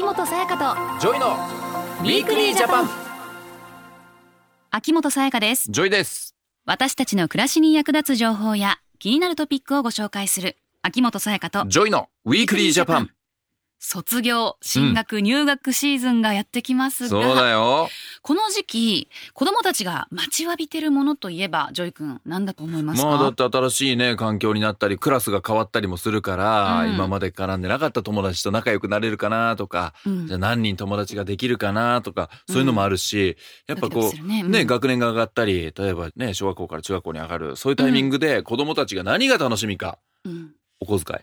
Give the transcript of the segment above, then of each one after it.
秋元才加とジョイの Weekly Japan。秋元才加です。ジョイです。私たちの暮らしに役立つ情報や気になるトピックをご紹介する秋元才加とジョイの Weekly Japan。卒業進学、入学シーズンがやってきますが。そうだよこの時期子供たちが待ちわびてるものといえばジョイ君何だと思いますか、まあだって新しいね環境になったりクラスが変わったりもするから、うん。今まで絡んでなかった友達と仲良くなれるかなとか、うん。じゃあ何人友達ができるかなとかそういうのもあるし、やっぱドキドこうキするね。うん。ね学年が上がったり例えばね小学校から中学校に上がるそういうタイミングで子供たちが何が楽しみかうん。お小遣い。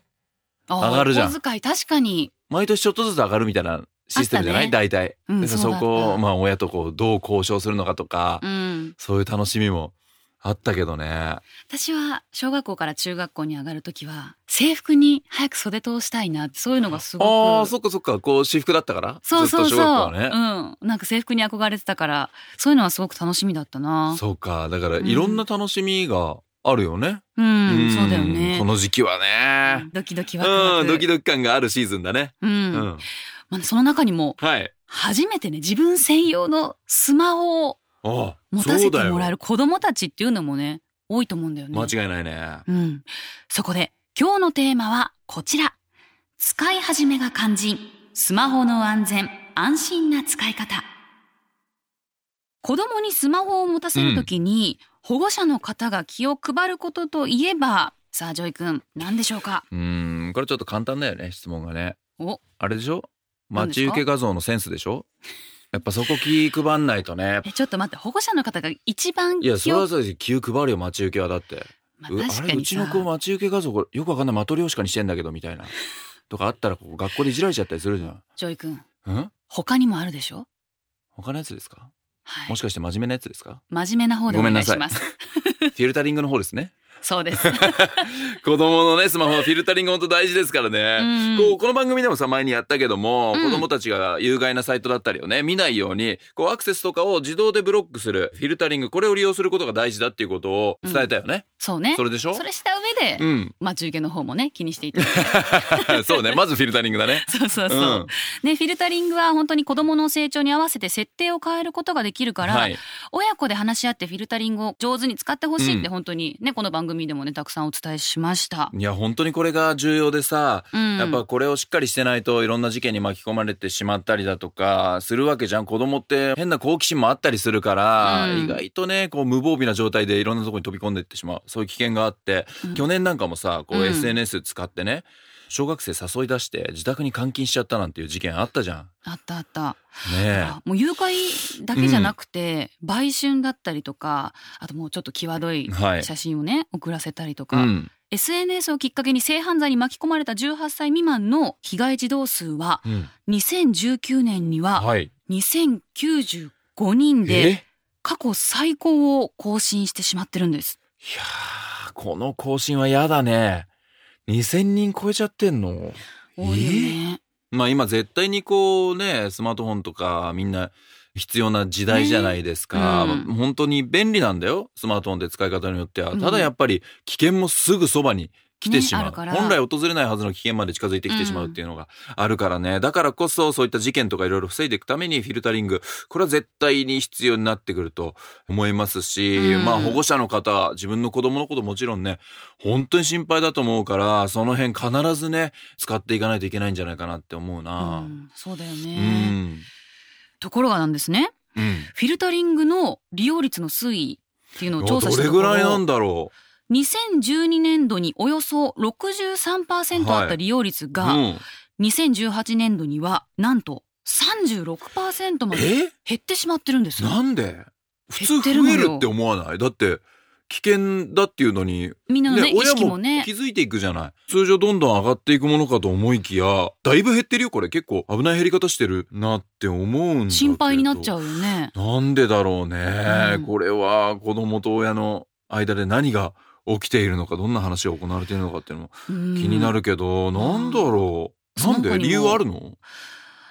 上がるじゃん。お小遣い確かに。毎年ちょっとずつ上がるみたいなシステムじゃない、あった大体、うんそそこをまあ親とこうどう交渉するのかとか、うん。そういう楽しみもあったけどね。私は小学校から中学校に上がる時は制服に早く袖通したいなってそういうのがすごくああそっかそっか。こう私服だったから？そうそうそう、ね、うん。なんか制服に憧れてたからそういうのはすごく楽しみだったな。そうか。だからうん。いろんな楽しみがあるよね、うん、ん。そうだよね。この時期はね。ドキドキワクワク。うんドキドキ感があるシーズンだね。うん、うん、まあ、その中にもはい。初めてね自分専用のスマホをあ持たせてもらえるる子供たちっていうのもね多いと思うんだよね。間違いないね。うん、そこで今日のテーマはこちら。使い始めが肝心。スマホの安全安心な使い方。子供にスマホを持たせるときに、保護者の方が気を配ることといえばさあジョイ君何でしょうか？うんこれちょっと簡単だよね質問がね。お。あれでしょ？待ち受け画像のセンスでしょ？やっぱそこ気配んないとね。えちょっと待って。保護者の方が一番いやそれはそうです。気を配るよ待ち受けはだって。まあうあれうちの子待ち受け画像これよくわかんないマトリョーシカにしてんだけどみたいな。とかあったらここ学校でいじられちゃったりするじゃん。ジョイ君。うん？他にもあるでしょ？他のやつですか？はい。もしかして真面目なやつですか？真面目な方でお願いします。フィルタリングの方ですねそうです。子供のねスマホのフィルタリング本当大事ですからね、うん。こうこの番組でもさ前にやったけども、うん。子供たちが有害なサイトだったりをね見ないようにこうアクセスとかを自動でブロックするフィルタリングこれを利用することが大事だっていうことを伝えたよね、そうね。それでしょ？それした上で、うん。待ち受けの方もね気にしていただ そうね。まずフィルタリングだね。そうそうそう、うん。ねフィルタリングは本当に子供の成長に合わせて設定を変えることができるから、はい。親子で話し合ってフィルタリングを上手に使ってほしいってうん。本当にねこの番組でもねたくさんお伝えしました。いや本当にこれが重要でさ、うん。やっぱこれをしっかりしてないといろんな事件に巻き込まれてしまったりだとかするわけじゃん。子供って変な好奇心もあったりするから、うん。意外とねこう無防備な状態でいろんなところに飛び込んでいってしまう。そういう危険があって、うん。去年なんかもさこううん。SNS 使ってね、小学生誘い出して自宅に監禁しちゃったなんていう事件あったじゃん。あったあった。ねもう誘拐だけじゃなくて、売春だったりとかあともうちょっと際どいはい写真をね、送らせたりとうか、ん SNS をきっかけに性犯罪に巻き込まれた18歳未満の被害児童数はうん2019年にははい、2095人でえ？過去最高を更新してしまってるんです。いやーこの更新は嫌だね。2000人超えちゃってんの？多いよね。まあ今絶対にこうね、スマートフォンとかみんな必要な時代じゃないですか。ねうん本当に便利なんだよ。スマートフォンで使い方によっては。うんただやっぱり危険もすぐそばに来てしまう。ね本来訪れないはずの危険まで近づいてきてしまうっていうのがあるからね。だからこそそういった事件とかいろいろ防いでいくためにフィルタリング、これは絶対に必要になってくると思いますし、うんまあ保護者の方、自分の子供のこともちろんね、本当に心配だと思うから、その辺必ずね、使っていかないといけないんじゃないかなって思うな。うんそうだようね、ん。ところがなんですね。うん。フィルタリングの利用率の推移っていうのを調査しどれたところぐらいなんだろ2012年度におよそ63%あった利用率う。が、うん、2018年度にはなんと36%までえ？減ってしまってるんですよ。なんで？普通増えるって思わない？だって危険だっていうのに、みんなのね意親も気づいていくじゃない？通常どんどん上がっていくものかと思いきや、だいぶ減ってるよこれ。結構危ない減り方してるなって思うん。心配になっちゃう。うよね。なんでだろうね、うんこれは子供と親の間で何が起きているのか、どんな話が行われているのかっていうのも気気になるけど、なんだろう？なんで？理由あるの？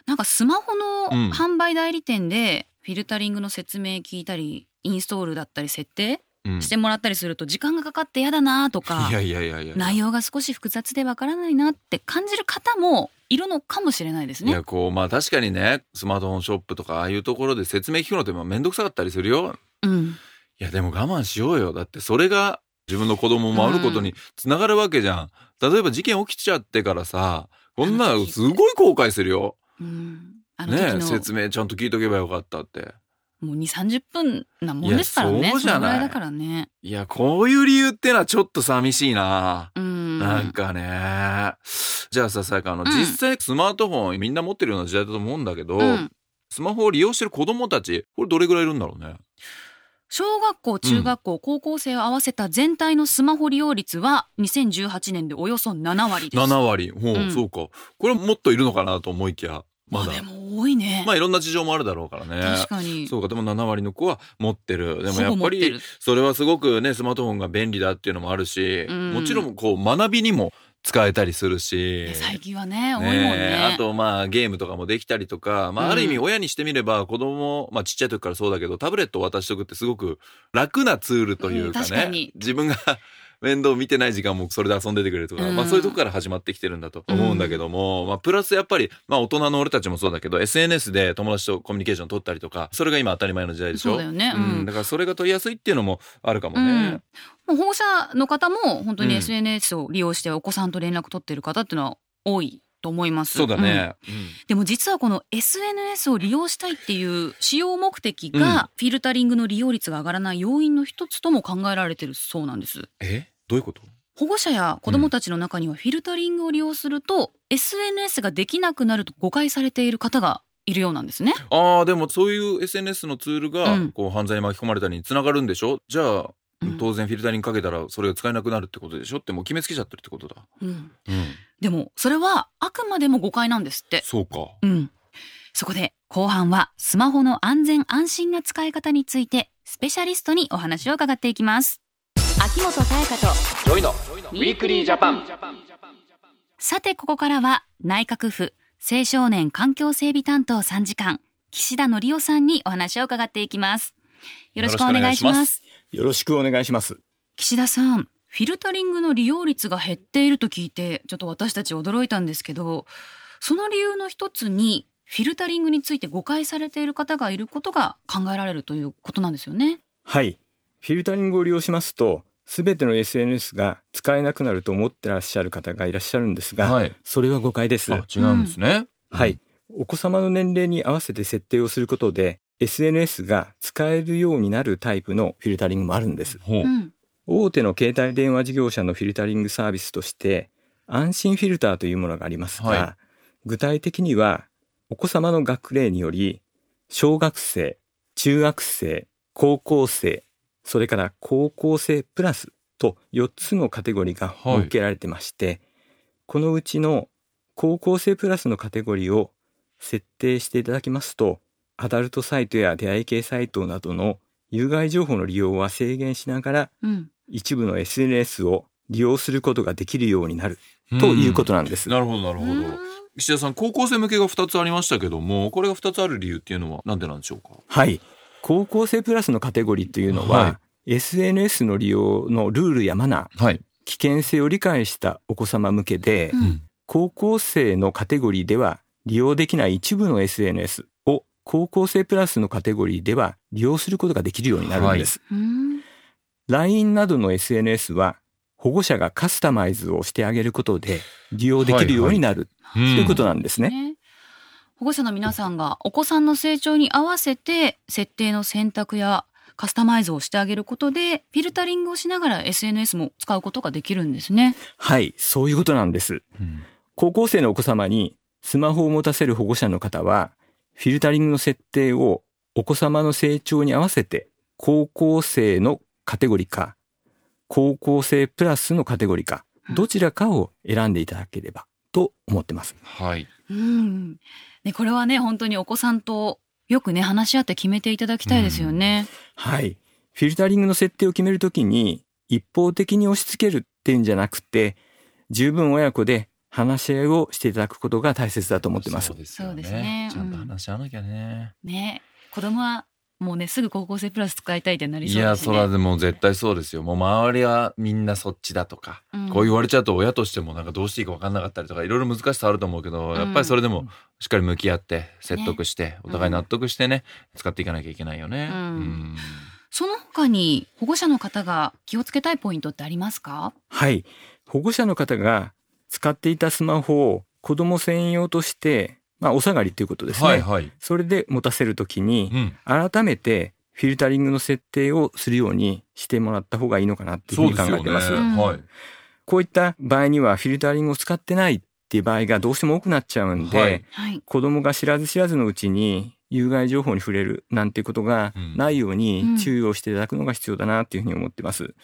なんかスマホのうん販売代理店でフィルタリングの説明聞いたりインストールだったり設定うん。してもらったりすると時間がかかって嫌だなとかいやいやいやいや。内容が少し複雑でわからないなって感じる方もいるのかもしれないですねいや、。こう、まあ確かにね、スマートフォンショップとか、ああいうところで説明聞くのってまあめんどくさかったりするよ。うん。いや、でも我慢しようよ。だってそれが自分の子供を守ることにつながるわけじゃん。例えば事件起きちゃってからさ、こんなのすごい後悔するよ。うん。ね説明ちゃんと聞いとけばよかったって。もう2、30分なもんですからね。そうじゃないいだからね。いや、こういう理由ってのはちょっと寂しいな。うん。なんかね。じゃあさ、さやか、あの、うん実際スマートフォンみんな持ってるような時代だと思うんだけど、うん。スマホを利用してる子供たち、これどれぐらいいるんだろうね。小学校、中学校、高校生を合わせた全体のスマホ利用率は2018年でおよそ7割です。7割。ほう、うんそうか。これもっといるのかなと思いきや、まだ。まあでも多いね。まあいろんな事情もあるだろうからね。確かに。そうか、でも7割の子は持ってる。でもやほっぱりそれはすごくね、スマートフォンが便利だっていうのもあるし、うんもちろんこう学びにも使えたりするし。最近はね、多いもんね。あとまあゲームとかもできたりとか、まあある意味親にしてみれば子供、まあちっちゃい時からそうだけどタブレットを渡しとくってすごく楽なツールというかうん確かねに、自分が面倒見てない時間もそれで遊んでてくれるとか、うん。まあそういうとこから始まってきてるんだと思うんだけども、まあプラスやっぱり、まあ大人の俺たちもそうだけど、SNS で友達とコミュニケーション取ったりとか、それが今当たり前の時代でしょ？そうだよね。ううん。ん。だからそれが取りやすいっていうのもあるかもうん。ね。もう保護者の方も本当にうん。SNS を利用してお子さんと連絡取ってる方っていうのは多いと思います。そうだんね。でも実はこの SNS を利用したいっていう使用目的がフィルタリングの利用率が上がらない要因の一つとも考えられてるそうなんです。え？どういうこと？保護者や子どもたちの中にはフィルタリングを利用すると SNS ができなくなると誤解されている方がいるようなんですね。ああ、でもそういう SNS のツールがうん、こう犯罪に巻き込まれたりにつながるんでしょ？じゃあ、うん当然フィルタリングかけたらそれが使えなくなるってことでしょ？ってもう決めつけちゃってるってことだ。うんうん。でもそれはあくまでも誤解なんですって。そうか。うん。そこで後半はスマホの安全安心な使い方についてスペシャリストにお話を伺っていきます。秋元才加とジョイの Weekly Japan。さてここからは内閣府青少年環境整備担当参事官岸田則夫さんにお話を伺っていきます。よろしくお願いしよろしくお願いします。よろしくお願いします。岸田さん、フィルタリングの利用率が減っていると聞いて、ちょっと私たち驚いたんですけど、その理由の一つに、フィルタリングについて誤解されている方がいることが考えられるということなんですよね。はい。フィルタリングを利用しますと、すべての SNS が使えなくなると思ってらっしゃる方がいらっしゃるんですが、はい。それは誤解です。あ、違うんですね。はい。お子様の年齢に合わせて設定をすることで、SNS が使えるようになるタイプのフィルタリングもあるんです。ほうう。ん。大手の携帯電話事業者のフィルタリングサービスとして、安心フィルターというものがありますが、は具体的には、お子様の学齢により、小学生、中学生、高校生、それから高校生プラスと4つのカテゴリーがはい設けられてまして、このうちの高校生プラスのカテゴリーを設定していただきますと、アダルトサイトや出会い系サイトなどの有害情報の利用は制限しながらうん。一部の SNS を利用することができるようになるということなんです。なるほど、なるほど。岸田さん、高校生向けが2つありましたけども、これが2つある理由っていうのはなんでなんでしょうか？はい。高校生プラスのカテゴリーというのは、は SNS の利用のルールやマナー、はい。危険性を理解したお子様向けで、うん高校生のカテゴリーでは利用できない一部の SNS を高校生プラスのカテゴリーでは利用することができるようになるんです。うん。LINE などの SNS は保護者がカスタマイズをしてあげることで利用できるようになる、とということなんですね。ね。保護者の皆さんがお子さんの成長に合わせて設定の選択やカスタマイズをしてあげることでフィルタリングをしながら SNS も使うことができるんですね。はい、そういうことなんです。うん高校生のお子様にスマホを持たせる保護者の方は、フィルタリングの設定をお子様の成長に合わせて、高校生のカテゴリーか、高校生プラスのカテゴリーか、どちらかを選んでいただければと思ってます。はい。うん。ね、これはね、本当にお子さんとよくね、話し合って決めていただきたいですよね。はい。フィルタリングの設定を決めるときに、一方的に押し付けるっていうんじゃなくて、十分親子で話し合いをしていただくことが大切だと思ってます。そう。ですよそうですね。ちゃんと話し合わなきゃね。ね。子供はもうねすぐ高校生プラス使いたいってなりいそうですね。やそらでも絶対そうですよ。もう周りはみんなそっちだとか、うん。こう言われちゃうと親としてもなんかどうしていいか分かんなかったりとかいろいろ難しさあると思うけど、やっぱりそれでもしっかり向き合って説得して、お互い納得してね使っていかなきゃいけないよね。うん。うん。その他に保護者の方が気をつけたいポイントってありますか？はい。保護者の方が使っていたスマホを子供専用として、まあ、お下がりということですね。はいはい。それで持たせるときに、うん。改めてフィルタリングの設定をするようにしてもらった方がいいのかなっていうふうそうですよね。に考えてます。うんはい。こういった場合にはフィルタリングを使ってないっていう場合がどうしても多くなっちゃうんで、はいはい子供が知らず知らずのうちに有害情報に触れるなんていうことがうんないよううんに注意をしていただくのが必要だなっていうふうに思ってます。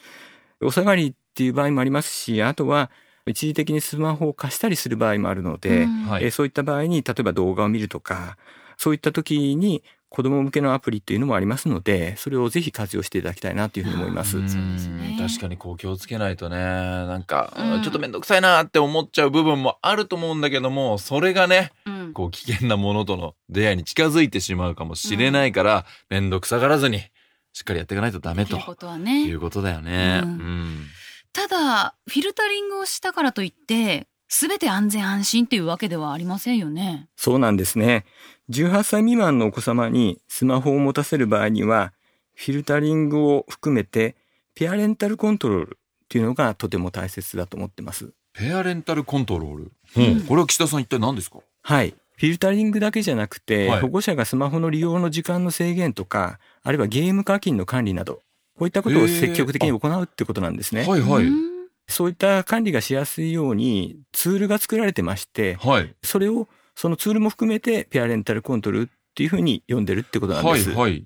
お下がりっていう場合もありますし、あとは一時的にスマホを貸したりする場合もあるので、うん。はい。えーそういった場合に例えば動画を見るとか、そういった時に子供向けのアプリっていうのもありますので、それをぜひ活用していただきたいなというふうに思います。うん。確かにこう気をつけないとねなんか、うん。ちょっと面倒くさいなって思っちゃう部分もあると思うんだけどもそれがねうん。こう危険なものとの出会いに近づいてしまうかもしれないから、面倒くさがらずにしっかりやっていかないとダメと。いね。うことだよね。ううんんただフィルタリングをしたからといって全て安全安心っていうわけではありませんよねそうなんですね。18歳未満のお子様にスマホを持たせる場合には、フィルタリングを含めて、ペアレンタルコントロールっていうのがとても大切だと思ってます。ペアレンタルコントロール、うんこれは岸田さん一体何ですか？はい。フィルタリングだけじゃなくて、はい保護者がスマホの利用の時間の制限とか、あるいはゲーム課金の管理など、こういったことを積極的に行うってことなんですね。はいはい、うん。そういった管理がしやすいようにツールが作られてまして、はい。それをそのツールも含めてペアレンタルコントロールっていうふうに読んでるってことなんです。はいはい。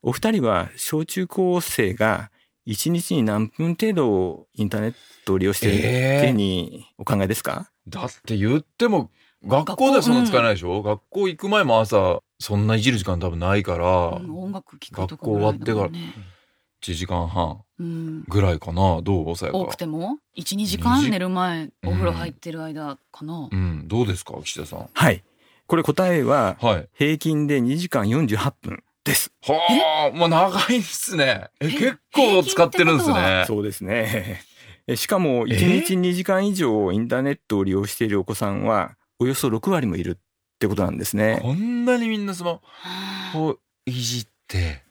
お二人は小中高生が1日に何分程度インターネットを利用しているってにお考えですか、だって言っても学校ではそんな使えないでしょ、学校行く前も朝そんないじる時間多分ないから、うん音楽聴くとかぐらいだもんね1時間半うん。ぐらいかな。どう？さやか。多くても？12時二間時。寝る前お風呂入ってる間かな、うん。どうですか？岸田さん。はい。これ答えははい。平均で2時間48分です。はあまあ長いっすね。ええ結構使ってるんですね。そうですね。えしかもえ？1日2時間以上インターネットを利用しているお子さんはおよそ6割もいるってことなんですね。こんなにみんなスマはあホをいじって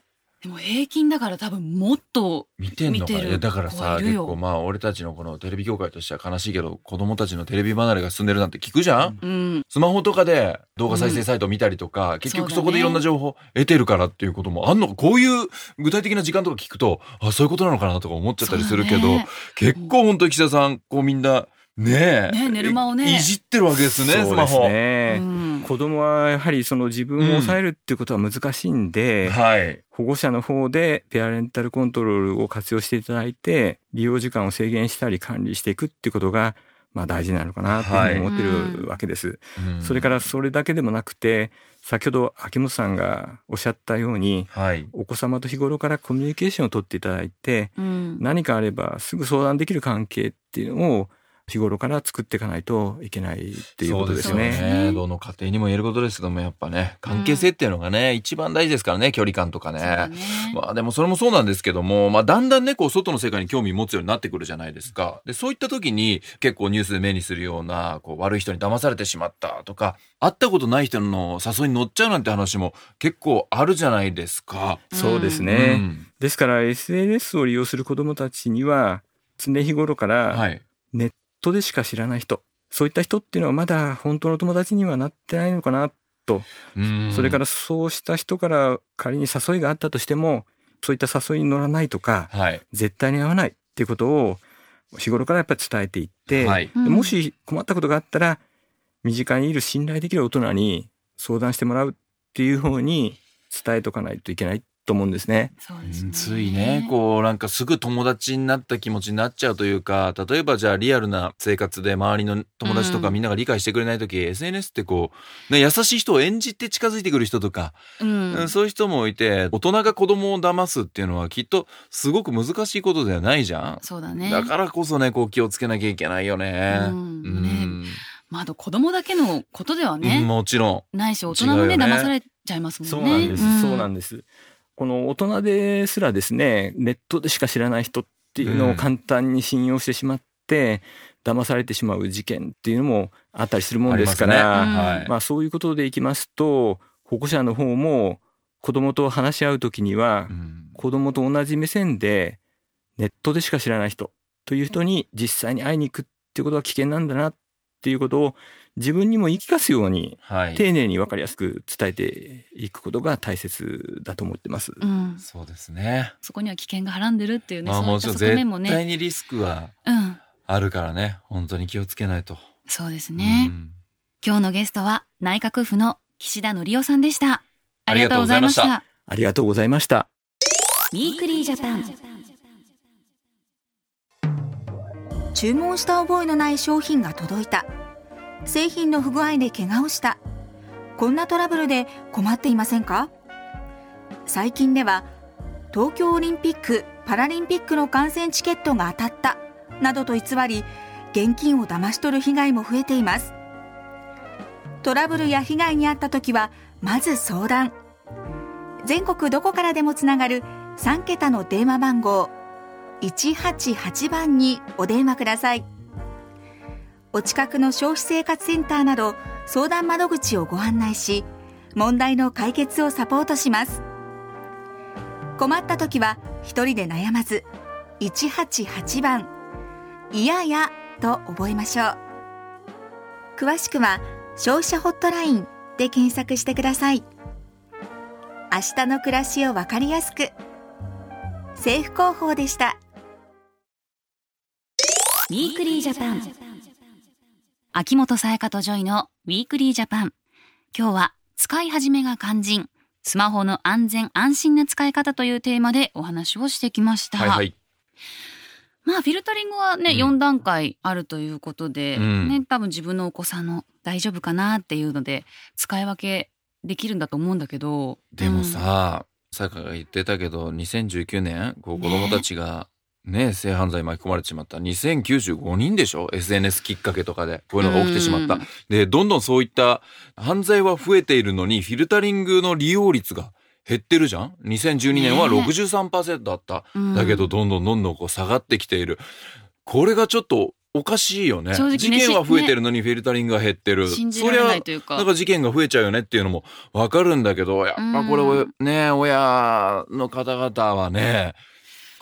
でも平均だから多分もっと見てんのか？いやだから子さ結構まあ俺たちのこのテレビ業界としては悲しいけど子供たちのテレビ離れが進んでるなんて聞くじゃん、うん。スマホとかで動画再生サイト見たりとか、結局そこでいろんな情報得てるからっていうこともあんの？かこういう具体的な時間とか聞くとあそういうことなのかなとか思っちゃったりするけど、ね。結構本当に岸田さんこうみんなねえね寝る間をねいじってるわけですねスそうですマホ。ね。うん子供はやはりその自分を抑えるっていうことは難しいんで、はい。保護者の方でペアレンタルコントロールを活用していただいて、利用時間を制限したり管理していくっていうことが、まあ大事なのかなというふうに思ってるわけです。うんそれからそれだけでもなくて、先ほど秋元さんがおっしゃったように、はい。お子様と日頃からコミュニケーションをとっていただいて、うん何かあればすぐ相談できる関係っていうのを日頃から作っていかないといけないっていうことですそうね。ですよね。どの家庭にも言えることですけども、やっぱね、関係性っていうのがね、一番大事ですからね、距離感とかね。ねまあでもそれもそうなんですけども、まあだんだんね、こう外の世界に興味持つようになってくるじゃないですか。で、そういった時に結構ニュースで目にするような、こう悪い人に騙されてしまったとか、会ったことない人の誘いに乗っちゃうなんて話も結構あるじゃないですか。そうですうね。んですから SNS を利用する子どもたちには常日頃からはい。ネットでしか知らない人、そういった人っていうのはまだ本当の友達にはなってないのかな。と、うん。それからそうした人から仮に誘いがあったとしてもそういった誘いに乗らないとかはい。絶対に会わないっていうことを日頃からやっぱり伝えていって、はい。もし困ったことがあったら身近にいる信頼できる大人に相談してもらうっていう方に伝えとかないといけないと思うんですね。そうですねついね、こうなんかすぐ友達になった気持ちになっちゃうというか、例えばじゃあリアルな生活で周りの友達とかうんみんなが理解してくれないとき、SNS ってこう、ね、優しい人を演じて近づいてくる人とか、うんうんそういう人もいて、大人が子供を騙すっていうのはきっとすごく難しいことではないじゃん。そうだねだからこそね、こう気をつけなきゃいけないよね。うんねまああと子供だけのことではうんね、もちろん。ないし大人もねね騙されちゃいますもんねそうなんです。そうなんでです。この大人ですらですね、ネットでしか知らない人っていうのを簡単に信用してしまって、騙されてしまう事件っていうのもあったりするもんですから、ますね。はい。まあそういうことでいきますと、保護者の方も子供と話し合うときにはう、ん。子供と同じ目線でネットでしか知らない人という人に実際に会いに行くっていうことは危険なんだなっていうことを自分にも言い聞かすようにはい。丁寧に分かりやすく伝えていくことが大切だと思ってます。うん、そうですね。そこには危険がはらんでるっていうね、まあそういったもちろん絶側面もね対にリスクはうんあるからね。本当に気をつけないと。そうですね、うん今日のゲストは内閣府の岸田則夫さんでしたありがとうございましたありがとうございありがとうございました。 Weekly Japan注文した覚えのない商品が届いた製品の不具合で怪我をした。こんなトラブルで困っていませんか？最近では東京オリンピック・パラリンピックの観戦チケットが当たったなどと偽り現金を騙し取る被害も増えています。トラブルや被害に遭った時はまず相談。全国どこからでもつながる3桁の電話番号188番にお電話ください。お近くの消費生活センターなど相談窓口をご案内し問題の解決をサポートします。困った時は一人で悩まず188番いややと覚えましょう。詳しくは消費者ホットラインで検索してください。明日の暮らしをわかりやすく。政府広報でした。 Weekly Japan 秋元才加とジョイの Weekly Japan。今日は使い始めが肝心。スマホの安全安心な使い方というテーマでお話をしてきました、はいはい。まあフィルタリングはね、うん。4段階あるということで、うん。ね多分自分のお子さんの大丈夫かなっていうので使い分けできるんだと思うんだけど。でもさ、さやかが言ってたけど、2019年、こう子供たちが、ね、性犯罪巻き込まれてしまった。2095人でしょ ?SNS きっかけとかで。こういうのが起きてしまったうん。で、どんどんそういった犯罪は増えているのに、フィルタリングの利用率が減ってるじゃん ?2012 年はね63%だった。うんだけど、どんどんどんどんこう下がってきている。これがちょっとおかしいよね。ね事件は増えてるのにフィルタリングが減ってる。信じられないというかなんか事件が増えちゃうよねっていうのもわかるんだけど、やっぱこれをね、親の方々はね、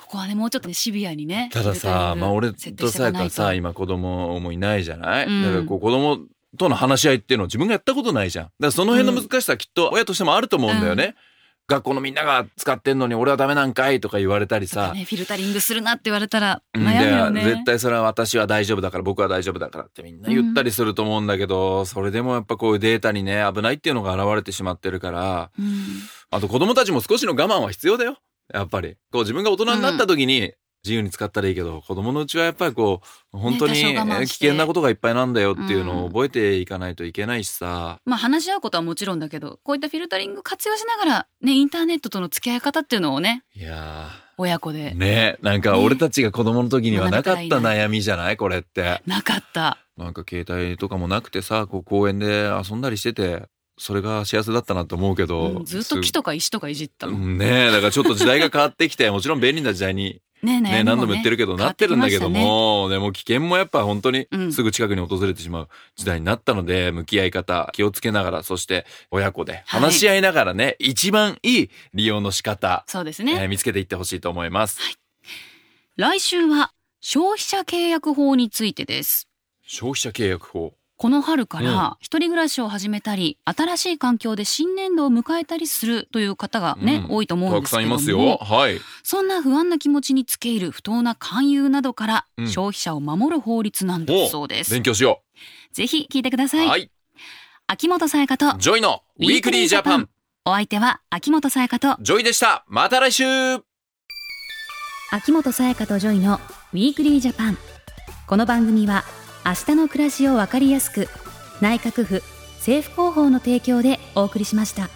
ここはねもうちょっとねシビアにねたださ、まあ俺とさやかさ、今今子供もいないじゃない、うん。だからこう子供との話し合いっていうのを自分がやったことないじゃん。だからその辺の難しさはきっと親としてもあると思うんだよね。学校のみんなが使ってんのに俺はダメなんかいとか言われたりさ。ね、フィルタリングするなって言われたらうん。悩むよね。で絶対それは私は大丈夫だから僕は大丈夫だからってみんな言ったりすると思うんだけど、それでもやっぱこういうデータにね危ないっていうのが現れてしまってるから。うん。あと子供たちも少しの我慢は必要だよやっぱり。こう自分が大人になった時に自由に使ったらいいけど、子供のうちはやっぱりこう本当に危険なことがいっぱいなんだよっていうのを覚えていかないといけないしさ、まあ話し合うことはもちろんだけどこういったフィルタリング活用しながらねインターネットとの付き合い方っていうのをねいや親子で。ーねなんか俺たちが子供の時にはなかった悩みじゃない？これって。なかった。なんか携帯とかもなくてさ、こう公園で遊んだりしてて、それが幸せだったなと思うけど。うんずっと木とか石とかいじったの？うんねえ、だからちょっと時代が変わってきて、もちろん便利な時代にねえね、何度も言ってるけど、なってるんだけども、でも危険もやっぱ本当にうんすぐ近くに訪れてしまう時代になったので、向き合い方、気をつけながら、そして親子で話し合いながらね、一番いい利用の仕方、そうですね。えー見つけていってほしいと思います。来週は消費者契約法についてです。消費者契約法。この春かうんら一人暮らしを始めたり、新しい環境で新年度を迎えたりするという方がね、うん多いと思うんたくですけどもさんいますよ。はい。そんな不安な気持ちにつけ入る不当な勧誘などから、うん消費者を守る法律なんだそうです勉。強しよぜひ聞いてくだう。さい。はい。秋元才加とジョイのウィークリージャパン。お相手は秋元才加とジョイでした。また来週秋元才加とジョイの Weekly Japan この番組は明日の暮らしをわかりやすく内閣府政府広報の提供でお送りしました。